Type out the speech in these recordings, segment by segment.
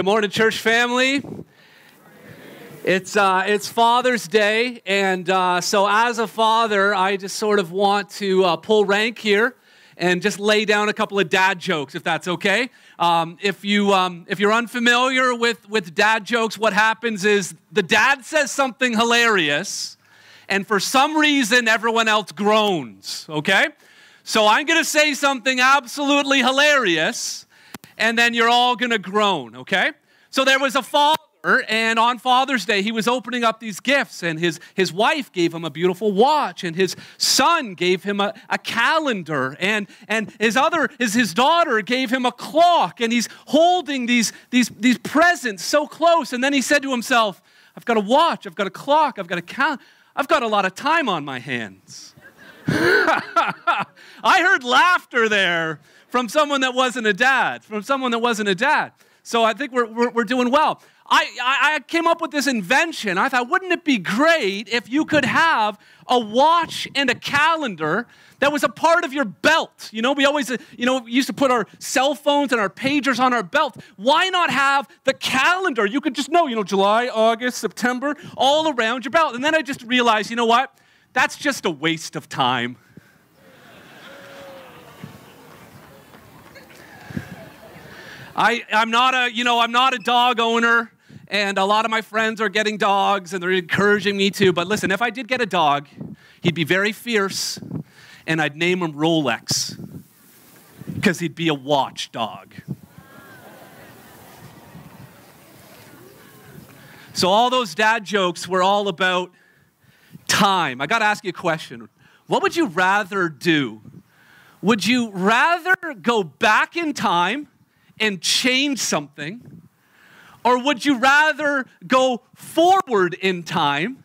Good morning, church family. It's, uh, it's Father's Day, and uh, so as a father, I just sort of want to uh, pull rank here and just lay down a couple of dad jokes, if that's okay. Um, if, you, um, if you're unfamiliar with, with dad jokes, what happens is the dad says something hilarious, and for some reason, everyone else groans, okay? So I'm gonna say something absolutely hilarious, and then you're all gonna groan, okay? So there was a father, and on Father's Day, he was opening up these gifts, and his, his wife gave him a beautiful watch, and his son gave him a, a calendar, and, and his other, his, his daughter gave him a clock, and he's holding these, these, these presents so close. And then he said to himself, I've got a watch, I've got a clock, I've got a calendar, I've got a lot of time on my hands. I heard laughter there from someone that wasn't a dad, from someone that wasn't a dad. So I think we're, we're, we're doing well. I, I, came up with this invention. I thought, wouldn't it be great if you could have a watch and a calendar that was a part of your belt? You know, we always, uh, you know, used to put our cell phones and our pagers on our belt. Why not have the calendar? You could just know, you know, July, August, September, all around your belt. And then I just realized, you know what? That's just a waste of time. I, I'm not a, you know, I'm not a dog owner, and a lot of my friends are getting dogs, and they're encouraging me to. But listen, if I did get a dog, he'd be very fierce, and I'd name him Rolex, because he'd be a watch dog. So all those dad jokes were all about time. I got to ask you a question. What would you rather do? Would you rather go back in time and change something? Or would you rather go forward in time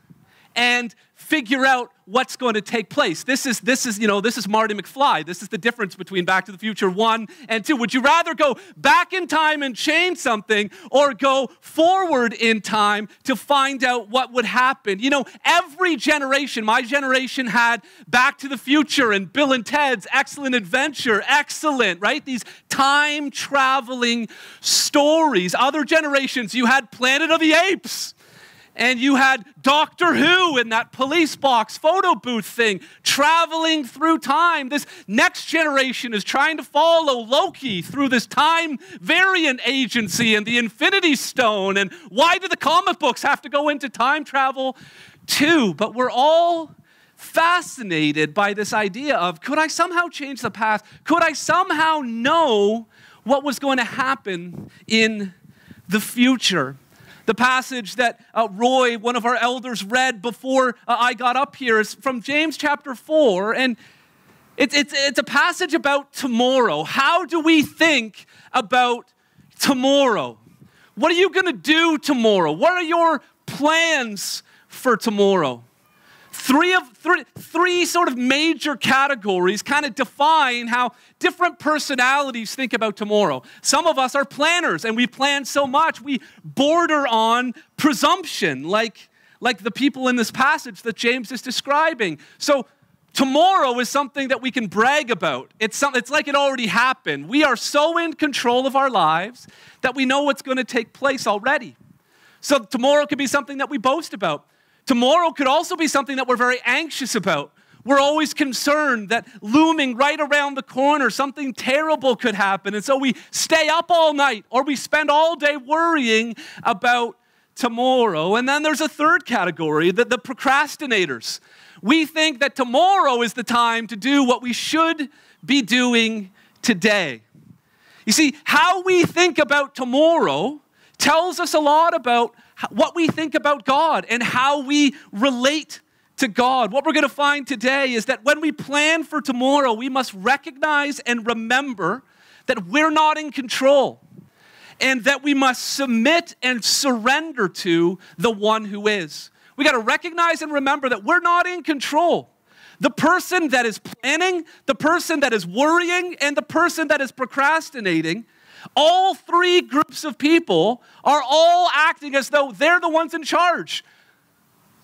and figure out what's going to take place. This is, this is, you know, this is Marty McFly. This is the difference between Back to the Future 1 and 2. Would you rather go back in time and change something or go forward in time to find out what would happen? You know, every generation, my generation had Back to the Future and Bill and Ted's Excellent Adventure. Excellent, right? These time traveling stories. Other generations, you had Planet of the Apes and you had Doctor Who in that police box photo booth thing traveling through time. This next generation is trying to follow Loki through this time variant agency and the Infinity Stone. And why do the comic books have to go into time travel too? But we're all fascinated by this idea of could I somehow change the past? Could I somehow know what was going to happen in the future? The passage that uh, Roy, one of our elders, read before uh, I got up here is from James chapter 4. And it's, it's, it's a passage about tomorrow. How do we think about tomorrow? What are you going to do tomorrow? What are your plans for tomorrow? Three of three, three sort of major categories kind of define how different personalities think about tomorrow. Some of us are planners and we plan so much we border on presumption, like, like the people in this passage that James is describing. So tomorrow is something that we can brag about. It's, some, it's like it already happened. We are so in control of our lives that we know what's going to take place already. So tomorrow could be something that we boast about. Tomorrow could also be something that we're very anxious about. We're always concerned that looming right around the corner, something terrible could happen. And so we stay up all night or we spend all day worrying about tomorrow. And then there's a third category the, the procrastinators. We think that tomorrow is the time to do what we should be doing today. You see, how we think about tomorrow tells us a lot about what we think about God and how we relate to God. What we're going to find today is that when we plan for tomorrow, we must recognize and remember that we're not in control and that we must submit and surrender to the one who is. We got to recognize and remember that we're not in control. The person that is planning, the person that is worrying, and the person that is procrastinating all three groups of people are all acting as though they're the ones in charge.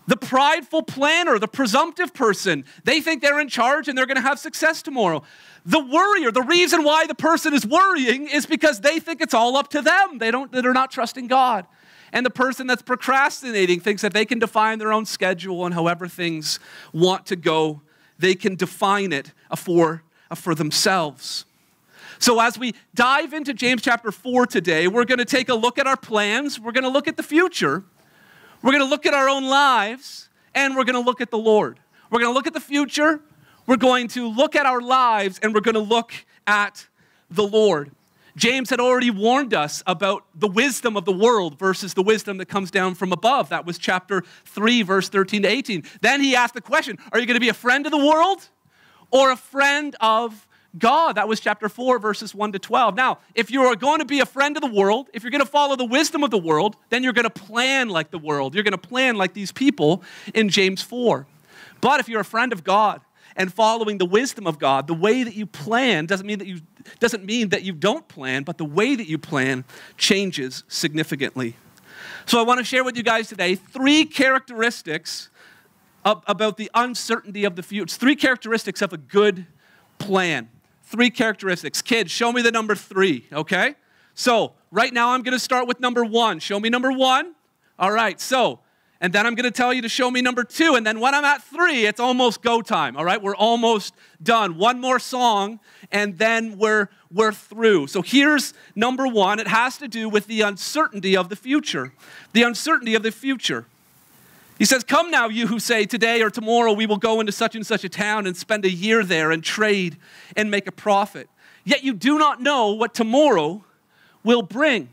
The prideful planner, the presumptive person, they think they're in charge and they're going to have success tomorrow. The worrier, the reason why the person is worrying is because they think it's all up to them. They don't, they're not trusting God. And the person that's procrastinating thinks that they can define their own schedule and however things want to go, they can define it for, for themselves. So, as we dive into James chapter 4 today, we're going to take a look at our plans, we're going to look at the future, we're going to look at our own lives, and we're going to look at the Lord. We're going to look at the future, we're going to look at our lives, and we're going to look at the Lord. James had already warned us about the wisdom of the world versus the wisdom that comes down from above. That was chapter 3, verse 13 to 18. Then he asked the question Are you going to be a friend of the world or a friend of God. That was chapter 4, verses 1 to 12. Now, if you are going to be a friend of the world, if you're going to follow the wisdom of the world, then you're going to plan like the world. You're going to plan like these people in James 4. But if you're a friend of God and following the wisdom of God, the way that you plan doesn't mean that you doesn't mean that you don't plan, but the way that you plan changes significantly. So I want to share with you guys today three characteristics of, about the uncertainty of the future. Three characteristics of a good plan three characteristics. Kids, show me the number three, okay? So, right now I'm gonna start with number one. Show me number one. All right, so, and then I'm gonna tell you to show me number two. And then when I'm at three, it's almost go time, all right? We're almost done. One more song, and then we're, we're through. So, here's number one it has to do with the uncertainty of the future. The uncertainty of the future. He says, Come now, you who say, Today or tomorrow we will go into such and such a town and spend a year there and trade and make a profit. Yet you do not know what tomorrow will bring.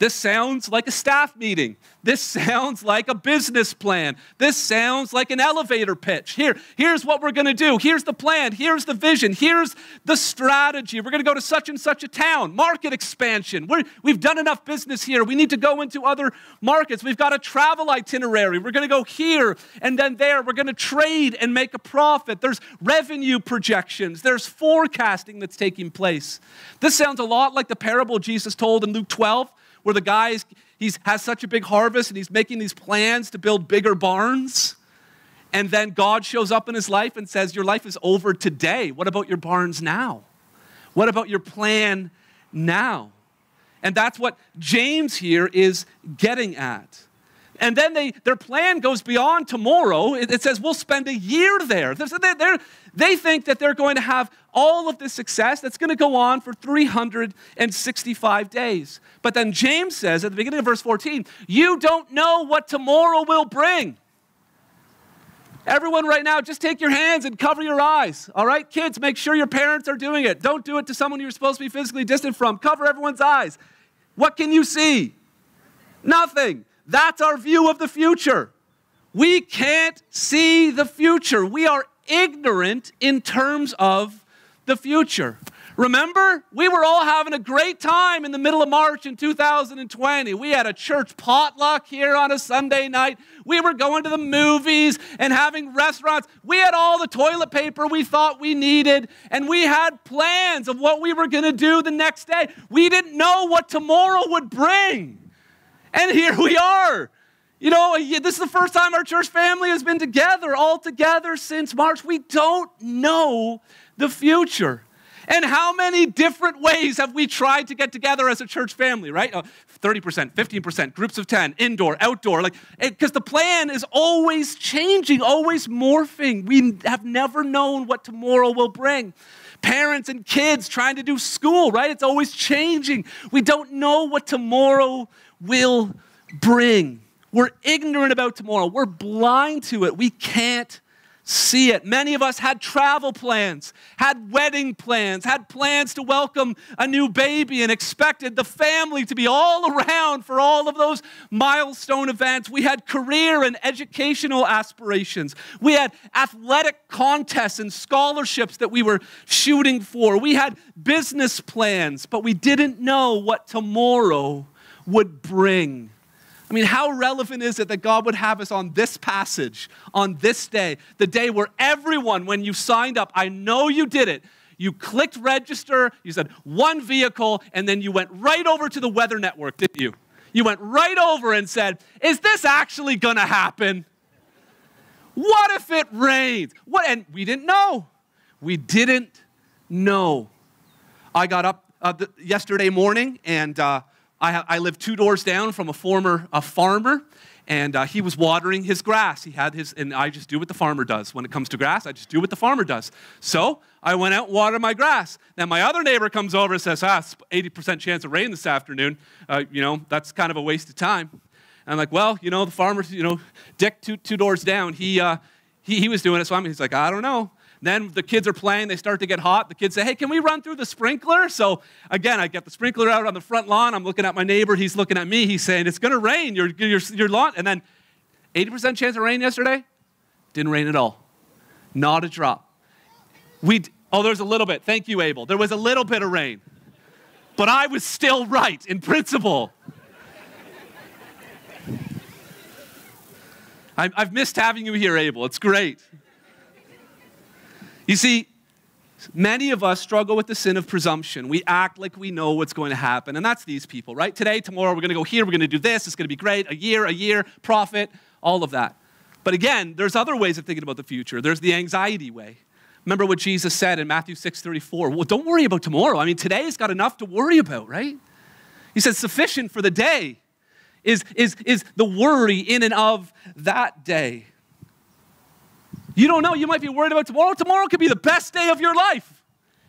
This sounds like a staff meeting. This sounds like a business plan. This sounds like an elevator pitch. Here, here's what we're going to do. Here's the plan. Here's the vision. Here's the strategy. We're going to go to such and such a town. Market expansion. we we've done enough business here. We need to go into other markets. We've got a travel itinerary. We're going to go here and then there. We're going to trade and make a profit. There's revenue projections. There's forecasting that's taking place. This sounds a lot like the parable Jesus told in Luke 12 where the guy he has such a big harvest and he's making these plans to build bigger barns. And then God shows up in his life and says, Your life is over today. What about your barns now? What about your plan now? And that's what James here is getting at. And then they, their plan goes beyond tomorrow. It, it says, We'll spend a year there. They're, they think that they're going to have all of this success that's going to go on for 365 days. But then James says at the beginning of verse 14, You don't know what tomorrow will bring. Everyone, right now, just take your hands and cover your eyes. All right, kids, make sure your parents are doing it. Don't do it to someone you're supposed to be physically distant from. Cover everyone's eyes. What can you see? Nothing. That's our view of the future. We can't see the future. We are ignorant in terms of the future. Remember, we were all having a great time in the middle of March in 2020. We had a church potluck here on a Sunday night. We were going to the movies and having restaurants. We had all the toilet paper we thought we needed, and we had plans of what we were going to do the next day. We didn't know what tomorrow would bring. And here we are you know, this is the first time our church family has been together, all together since March. We don't know the future. And how many different ways have we tried to get together as a church family, right? Uh, 30%, 15%, groups of 10, indoor, outdoor, like, because the plan is always changing, always morphing. We have never known what tomorrow will bring. Parents and kids trying to do school, right? It's always changing. We don't know what tomorrow will bring. We're ignorant about tomorrow. We're blind to it. We can't see it. Many of us had travel plans, had wedding plans, had plans to welcome a new baby, and expected the family to be all around for all of those milestone events. We had career and educational aspirations. We had athletic contests and scholarships that we were shooting for. We had business plans, but we didn't know what tomorrow would bring. I mean, how relevant is it that God would have us on this passage, on this day, the day where everyone, when you signed up, I know you did it, you clicked register, you said one vehicle, and then you went right over to the weather network, didn't you? You went right over and said, Is this actually gonna happen? What if it rains? What? And we didn't know. We didn't know. I got up uh, yesterday morning and uh, I, I live two doors down from a former a farmer and uh, he was watering his grass. He had his, and I just do what the farmer does. When it comes to grass, I just do what the farmer does. So I went out and watered my grass. Now my other neighbor comes over and says, ah, 80% chance of rain this afternoon. Uh, you know, that's kind of a waste of time. And I'm like, well, you know, the farmer, you know, Dick two, two doors down, he, uh, he, he was doing it. So I'm, he's like, I don't know. Then the kids are playing, they start to get hot. The kids say, Hey, can we run through the sprinkler? So again, I get the sprinkler out on the front lawn. I'm looking at my neighbor. He's looking at me. He's saying, It's to rain. Your, your, your lawn. And then 80% chance of rain yesterday? Didn't rain at all. Not a drop. We, oh, there's a little bit. Thank you, Abel. There was a little bit of rain. But I was still right in principle. I've missed having you here, Abel. It's great. You see, many of us struggle with the sin of presumption. We act like we know what's going to happen, and that's these people, right? Today, tomorrow, we're going to go here, we're going to do this, it's going to be great, a year, a year, profit, all of that. But again, there's other ways of thinking about the future. There's the anxiety way. Remember what Jesus said in Matthew 6:34. Well, don't worry about tomorrow. I mean, today's got enough to worry about, right? He says, sufficient for the day is, is, is the worry in and of that day. You don't know. You might be worried about tomorrow. Tomorrow could be the best day of your life.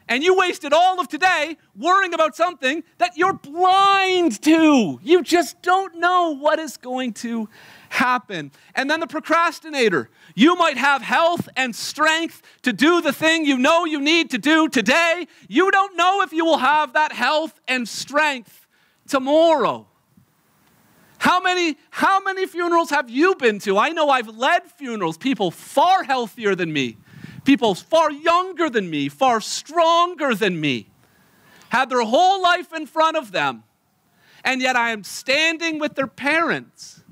And you wasted all of today worrying about something that you're blind to. You just don't know what is going to happen. And then the procrastinator. You might have health and strength to do the thing you know you need to do today. You don't know if you will have that health and strength tomorrow. How many, how many funerals have you been to? I know I've led funerals, people far healthier than me, people far younger than me, far stronger than me, had their whole life in front of them, and yet I am standing with their parents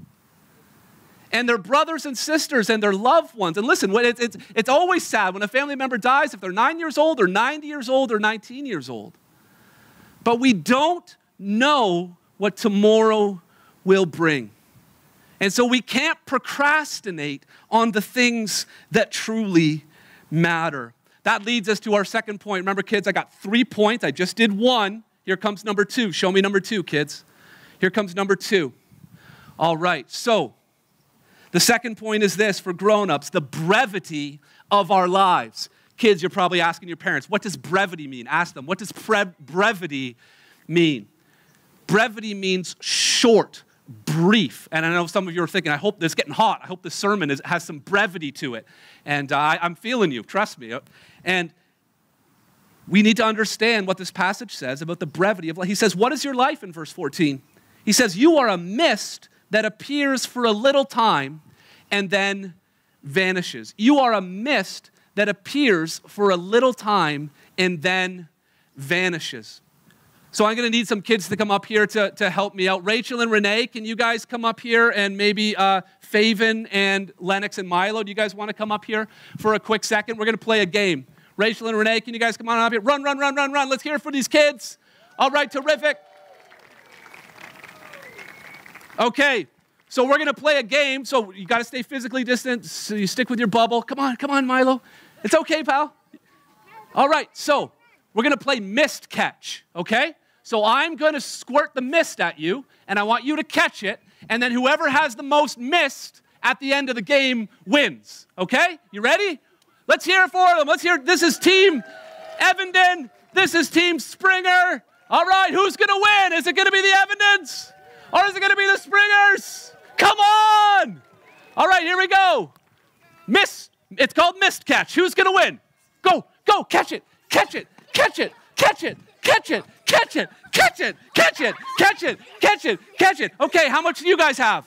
and their brothers and sisters and their loved ones. And listen, it's, it's, it's always sad when a family member dies if they're nine years old or 90 years old or 19 years old. But we don't know what tomorrow will bring. And so we can't procrastinate on the things that truly matter. That leads us to our second point. Remember, kids, I got three points. I just did one. Here comes number two. Show me number two, kids. Here comes number two. All right, so the second point is this for grown-ups the brevity of our lives. Kids, you're probably asking your parents, what does brevity mean? Ask them, what does brevity mean? Brevity means short, brief. And I know some of you are thinking, I hope this is getting hot. I hope this sermon is, has some brevity to it. And uh, I, I'm feeling you, trust me. And we need to understand what this passage says about the brevity of life. He says, What is your life in verse 14? He says, You are a mist that appears for a little time and then vanishes. You are a mist that appears for a little time and then vanishes. So I'm going to need some kids to come up here to, to help me out. Rachel and Renee, can you guys come up here? And maybe uh, Faven and Lennox and Milo, do you guys want to come up here for a quick second? We're going to play a game. Rachel and Renee, can you guys come on up here? Run, run, run, run, run. Let's hear it for these kids. All right, terrific. Okay, so we're going to play a game. So you got to stay physically distant. So you stick with your bubble. Come on, come on, Milo. It's okay, pal. All right, so we're going to play missed catch, okay? So I'm going to squirt the mist at you, and I want you to catch it, and then whoever has the most mist at the end of the game wins, okay? You ready? Let's hear it for them. Let's hear. This is Team Evenden. This is Team Springer. All right, who's going to win? Is it going to be the Evendens? Or is it going to be the Springers? Come on! All right, here we go. Miss, it's called mist catch. Who's going to win? Go, go, catch it, catch it, catch it, catch it, catch it, catch it, catch it, catch it, catch it, catch it, catch it. Okay, how much do you guys have?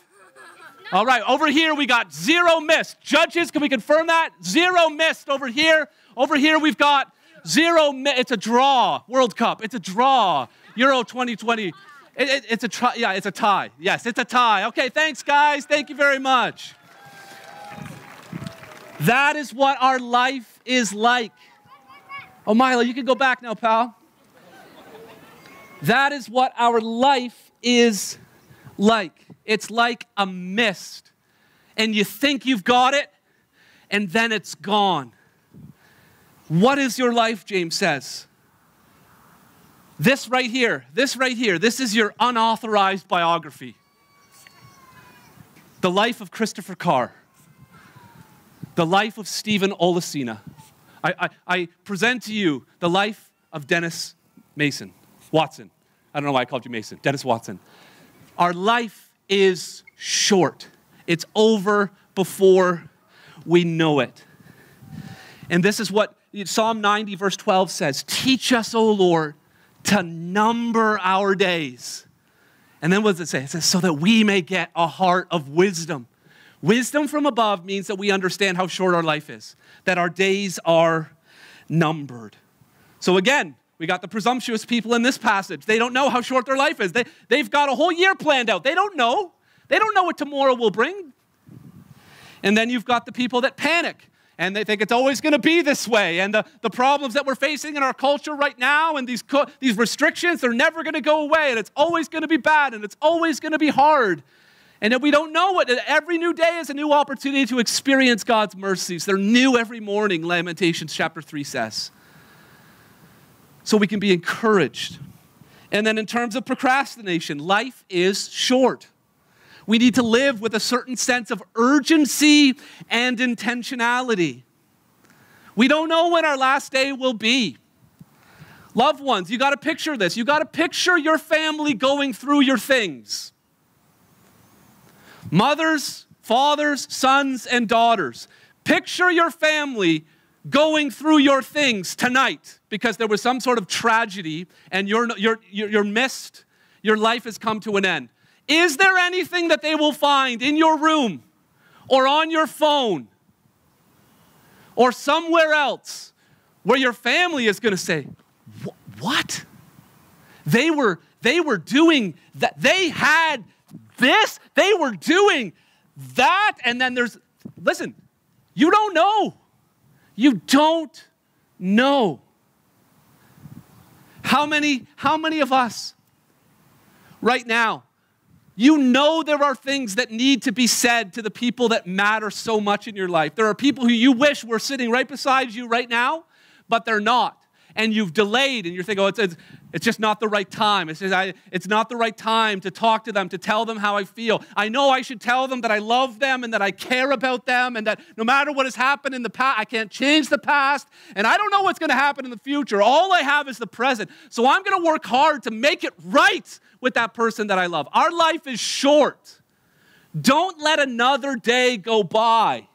All right, over here we got zero missed. Judges, can we confirm that? Zero missed over here. Over here we've got zero. Mi- it's a draw. World Cup. It's a draw. Euro 2020. It, it, it's a try. Yeah, it's a tie. Yes, it's a tie. Okay, thanks, guys. Thank you very much. That is what our life is like. Oh, Milo, you can go back now, pal. That is what our life is like. It's like a mist. And you think you've got it, and then it's gone. What is your life, James says? This right here, this right here, this is your unauthorized biography. The life of Christopher Carr, the life of Stephen Olasina. I, I, I present to you the life of Dennis Mason, Watson. I don't know why I called you Mason, Dennis Watson. Our life is short, it's over before we know it. And this is what Psalm 90, verse 12 says Teach us, O Lord, to number our days. And then what does it say? It says, so that we may get a heart of wisdom. Wisdom from above means that we understand how short our life is, that our days are numbered. So again, we got the presumptuous people in this passage. They don't know how short their life is. They, they've got a whole year planned out. They don't know. They don't know what tomorrow will bring. And then you've got the people that panic and they think it's always going to be this way. And the, the problems that we're facing in our culture right now and these, co- these restrictions, they're never going to go away. And it's always going to be bad and it's always going to be hard. And that we don't know what every new day is a new opportunity to experience God's mercies. They're new every morning, Lamentations chapter 3 says. So we can be encouraged. And then in terms of procrastination, life is short. We need to live with a certain sense of urgency and intentionality. We don't know when our last day will be. Loved ones, you got to picture this. You got to picture your family going through your things. Mothers, fathers, sons, and daughters. Picture your family going through your things tonight because there was some sort of tragedy and you're, you're, you're missed. Your life has come to an end. Is there anything that they will find in your room or on your phone or somewhere else where your family is going to say, What? They were, they were doing that. They had this. They were doing that. And then there's, listen, you don't know. You don't know. How many, how many of us right now you know there are things that need to be said to the people that matter so much in your life. There are people who you wish were sitting right beside you right now, but they're not. And you've delayed, and you're thinking, oh, it's, it's, it's just not the right time. It's, just, I, it's not the right time to talk to them, to tell them how I feel. I know I should tell them that I love them and that I care about them, and that no matter what has happened in the past, I can't change the past, and I don't know what's going to happen in the future. All I have is the present. So I'm going to work hard to make it right with that person that I love. Our life is short. Don't let another day go by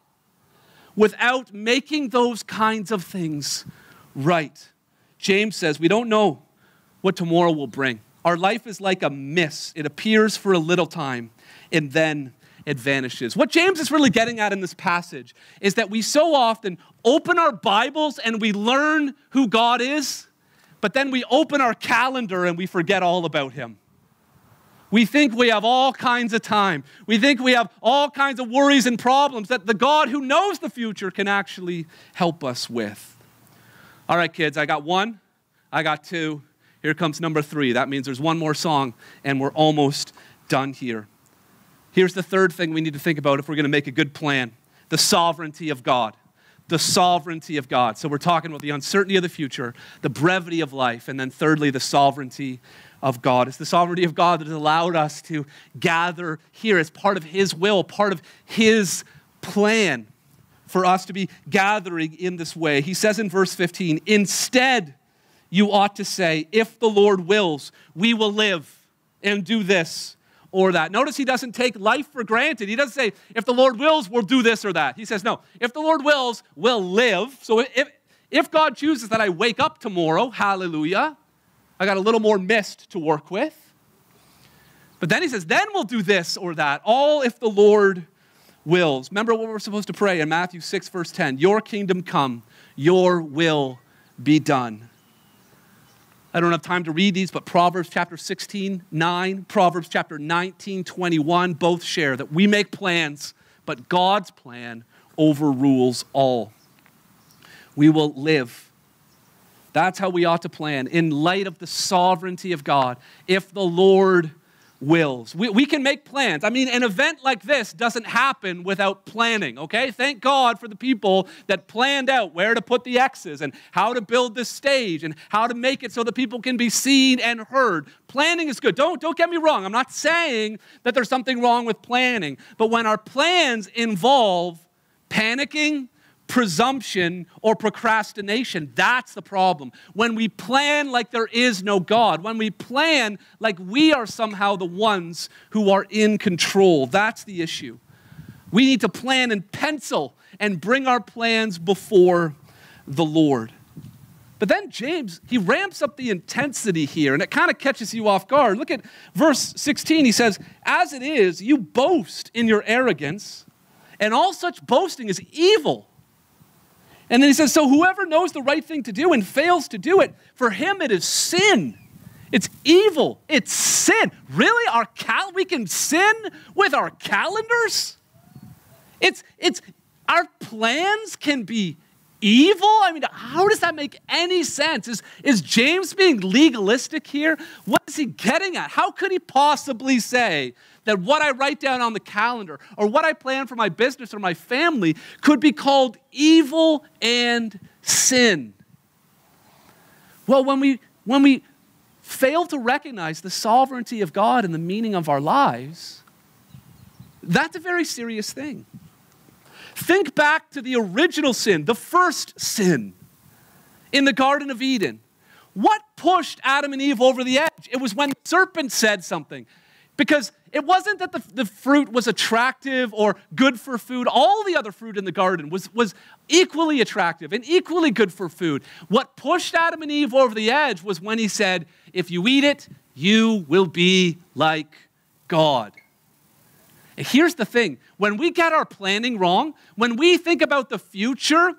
without making those kinds of things right. James says we don't know what tomorrow will bring. Our life is like a mist, it appears for a little time and then it vanishes. What James is really getting at in this passage is that we so often open our Bibles and we learn who God is, but then we open our calendar and we forget all about Him. We think we have all kinds of time. We think we have all kinds of worries and problems that the God who knows the future can actually help us with. All right, kids, I got one, I got two. Here comes number three. That means there's one more song, and we're almost done here. Here's the third thing we need to think about if we're going to make a good plan the sovereignty of God. The sovereignty of God. So, we're talking about the uncertainty of the future, the brevity of life, and then thirdly, the sovereignty of God. It's the sovereignty of God that has allowed us to gather here as part of His will, part of His plan for us to be gathering in this way. He says in verse 15, instead, you ought to say, if the Lord wills, we will live and do this or that. Notice he doesn't take life for granted. He doesn't say, if the Lord wills, we'll do this or that. He says, no, if the Lord wills, we'll live. So if, if God chooses that I wake up tomorrow, hallelujah, I got a little more mist to work with. But then he says, then we'll do this or that, all if the Lord wills. Remember what we're supposed to pray in Matthew 6, verse 10 Your kingdom come, your will be done. I don't have time to read these, but Proverbs chapter 16, 9, Proverbs chapter 19, 21 both share that we make plans, but God's plan overrules all. We will live that's how we ought to plan in light of the sovereignty of God. If the Lord wills. We, we can make plans. I mean, an event like this doesn't happen without planning, okay? Thank God for the people that planned out where to put the X's and how to build this stage and how to make it so that people can be seen and heard. Planning is good. Don't, don't get me wrong. I'm not saying that there's something wrong with planning, but when our plans involve panicking, presumption or procrastination. That's the problem. When we plan like there is no God, when we plan like we are somehow the ones who are in control, that's the issue. We need to plan in pencil and bring our plans before the Lord. But then James, he ramps up the intensity here, and it kind of catches you off guard. Look at verse 16. He says, As it is, you boast in your arrogance, and all such boasting is evil. And then he says, So whoever knows the right thing to do and fails to do it, for him it is sin. It's evil. It's sin. Really? Our cal- we can sin with our calendars? It's it's our plans can be evil? I mean, how does that make any sense? Is, is James being legalistic here? What is he getting at? How could he possibly say that what I write down on the calendar or what I plan for my business or my family could be called evil and sin. Well, when we, when we fail to recognize the sovereignty of God and the meaning of our lives, that's a very serious thing. Think back to the original sin, the first sin in the Garden of Eden. What pushed Adam and Eve over the edge? It was when the serpent said something. Because it wasn't that the, the fruit was attractive or good for food. All the other fruit in the garden was, was equally attractive and equally good for food. What pushed Adam and Eve over the edge was when he said, If you eat it, you will be like God. Here's the thing when we get our planning wrong, when we think about the future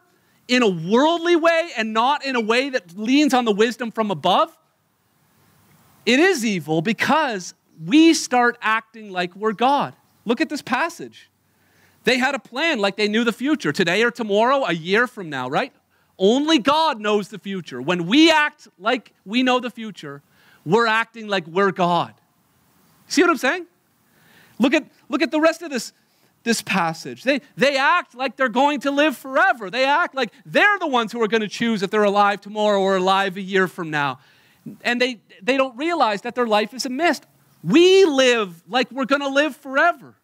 in a worldly way and not in a way that leans on the wisdom from above, it is evil because we start acting like we're God. Look at this passage. They had a plan like they knew the future, today or tomorrow, a year from now, right? Only God knows the future. When we act like we know the future, we're acting like we're God. See what I'm saying? Look at, look at the rest of this, this passage. They, they act like they're going to live forever. They act like they're the ones who are going to choose if they're alive tomorrow or alive a year from now. And they, they don't realize that their life is a mist. We live like we're going to live forever.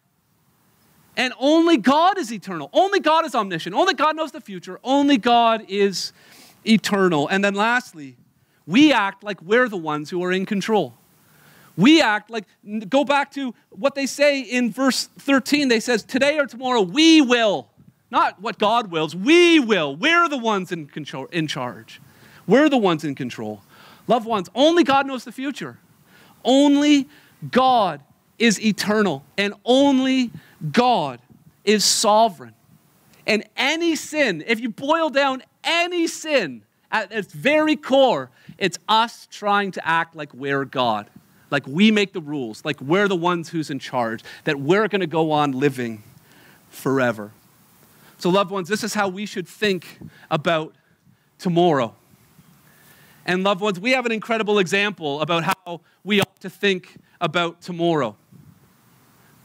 And only God is eternal. Only God is omniscient. Only God knows the future. Only God is eternal. And then lastly, we act like we're the ones who are in control. We act like, go back to what they say in verse 13. They says, today or tomorrow, we will. Not what God wills, we will. We're the ones in, control, in charge. We're the ones in control. Loved ones, only God knows the future. Only God is eternal and only God is sovereign. And any sin, if you boil down any sin at its very core, it's us trying to act like we're God, like we make the rules, like we're the ones who's in charge, that we're going to go on living forever. So, loved ones, this is how we should think about tomorrow. And, loved ones, we have an incredible example about how we ought to think about tomorrow.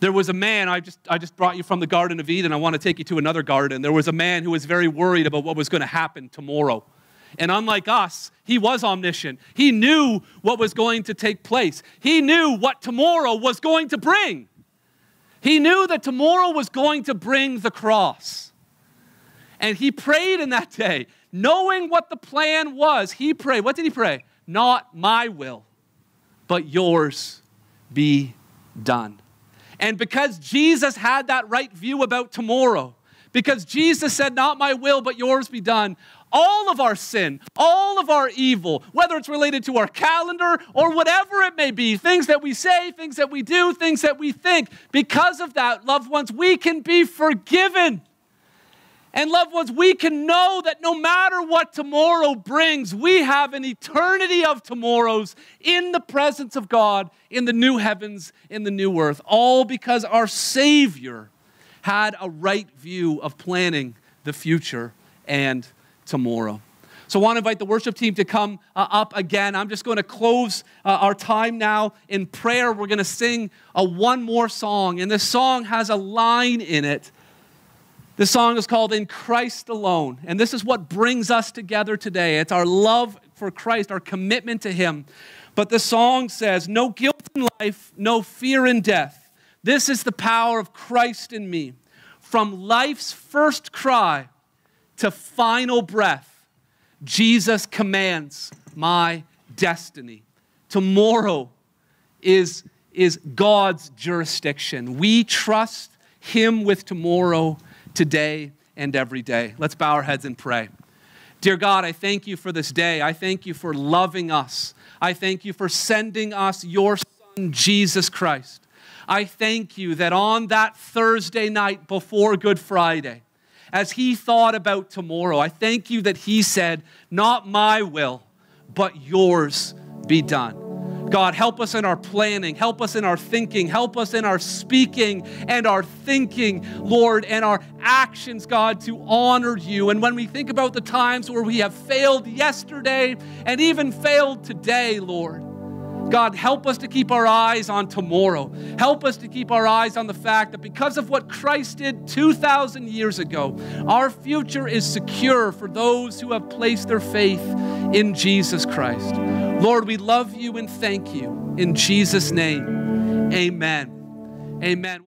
There was a man, I just, I just brought you from the Garden of Eden. I want to take you to another garden. There was a man who was very worried about what was going to happen tomorrow. And unlike us, he was omniscient. He knew what was going to take place, he knew what tomorrow was going to bring. He knew that tomorrow was going to bring the cross. And he prayed in that day, knowing what the plan was. He prayed. What did he pray? Not my will, but yours be done. And because Jesus had that right view about tomorrow, because Jesus said, Not my will, but yours be done, all of our sin, all of our evil, whether it's related to our calendar or whatever it may be, things that we say, things that we do, things that we think, because of that, loved ones, we can be forgiven. And loved ones, we can know that no matter what tomorrow brings, we have an eternity of tomorrows in the presence of God in the new heavens, in the new earth, all because our Savior had a right view of planning the future and tomorrow. So I want to invite the worship team to come uh, up again. I'm just going to close uh, our time now in prayer. We're going to sing a one more song, and this song has a line in it. This song is called In Christ Alone, and this is what brings us together today. It's our love for Christ, our commitment to Him. But the song says, No guilt in life, no fear in death. This is the power of Christ in me. From life's first cry to final breath, Jesus commands my destiny. Tomorrow is, is God's jurisdiction. We trust Him with tomorrow, today, and every day. Let's bow our heads and pray. Dear God, I thank you for this day. I thank you for loving us. I thank you for sending us your Son, Jesus Christ. I thank you that on that Thursday night before Good Friday, as he thought about tomorrow, I thank you that he said, Not my will, but yours be done. God, help us in our planning, help us in our thinking, help us in our speaking and our thinking, Lord, and our actions, God, to honor you. And when we think about the times where we have failed yesterday and even failed today, Lord, God, help us to keep our eyes on tomorrow. Help us to keep our eyes on the fact that because of what Christ did 2,000 years ago, our future is secure for those who have placed their faith in Jesus Christ. Lord, we love you and thank you. In Jesus' name, amen. Amen.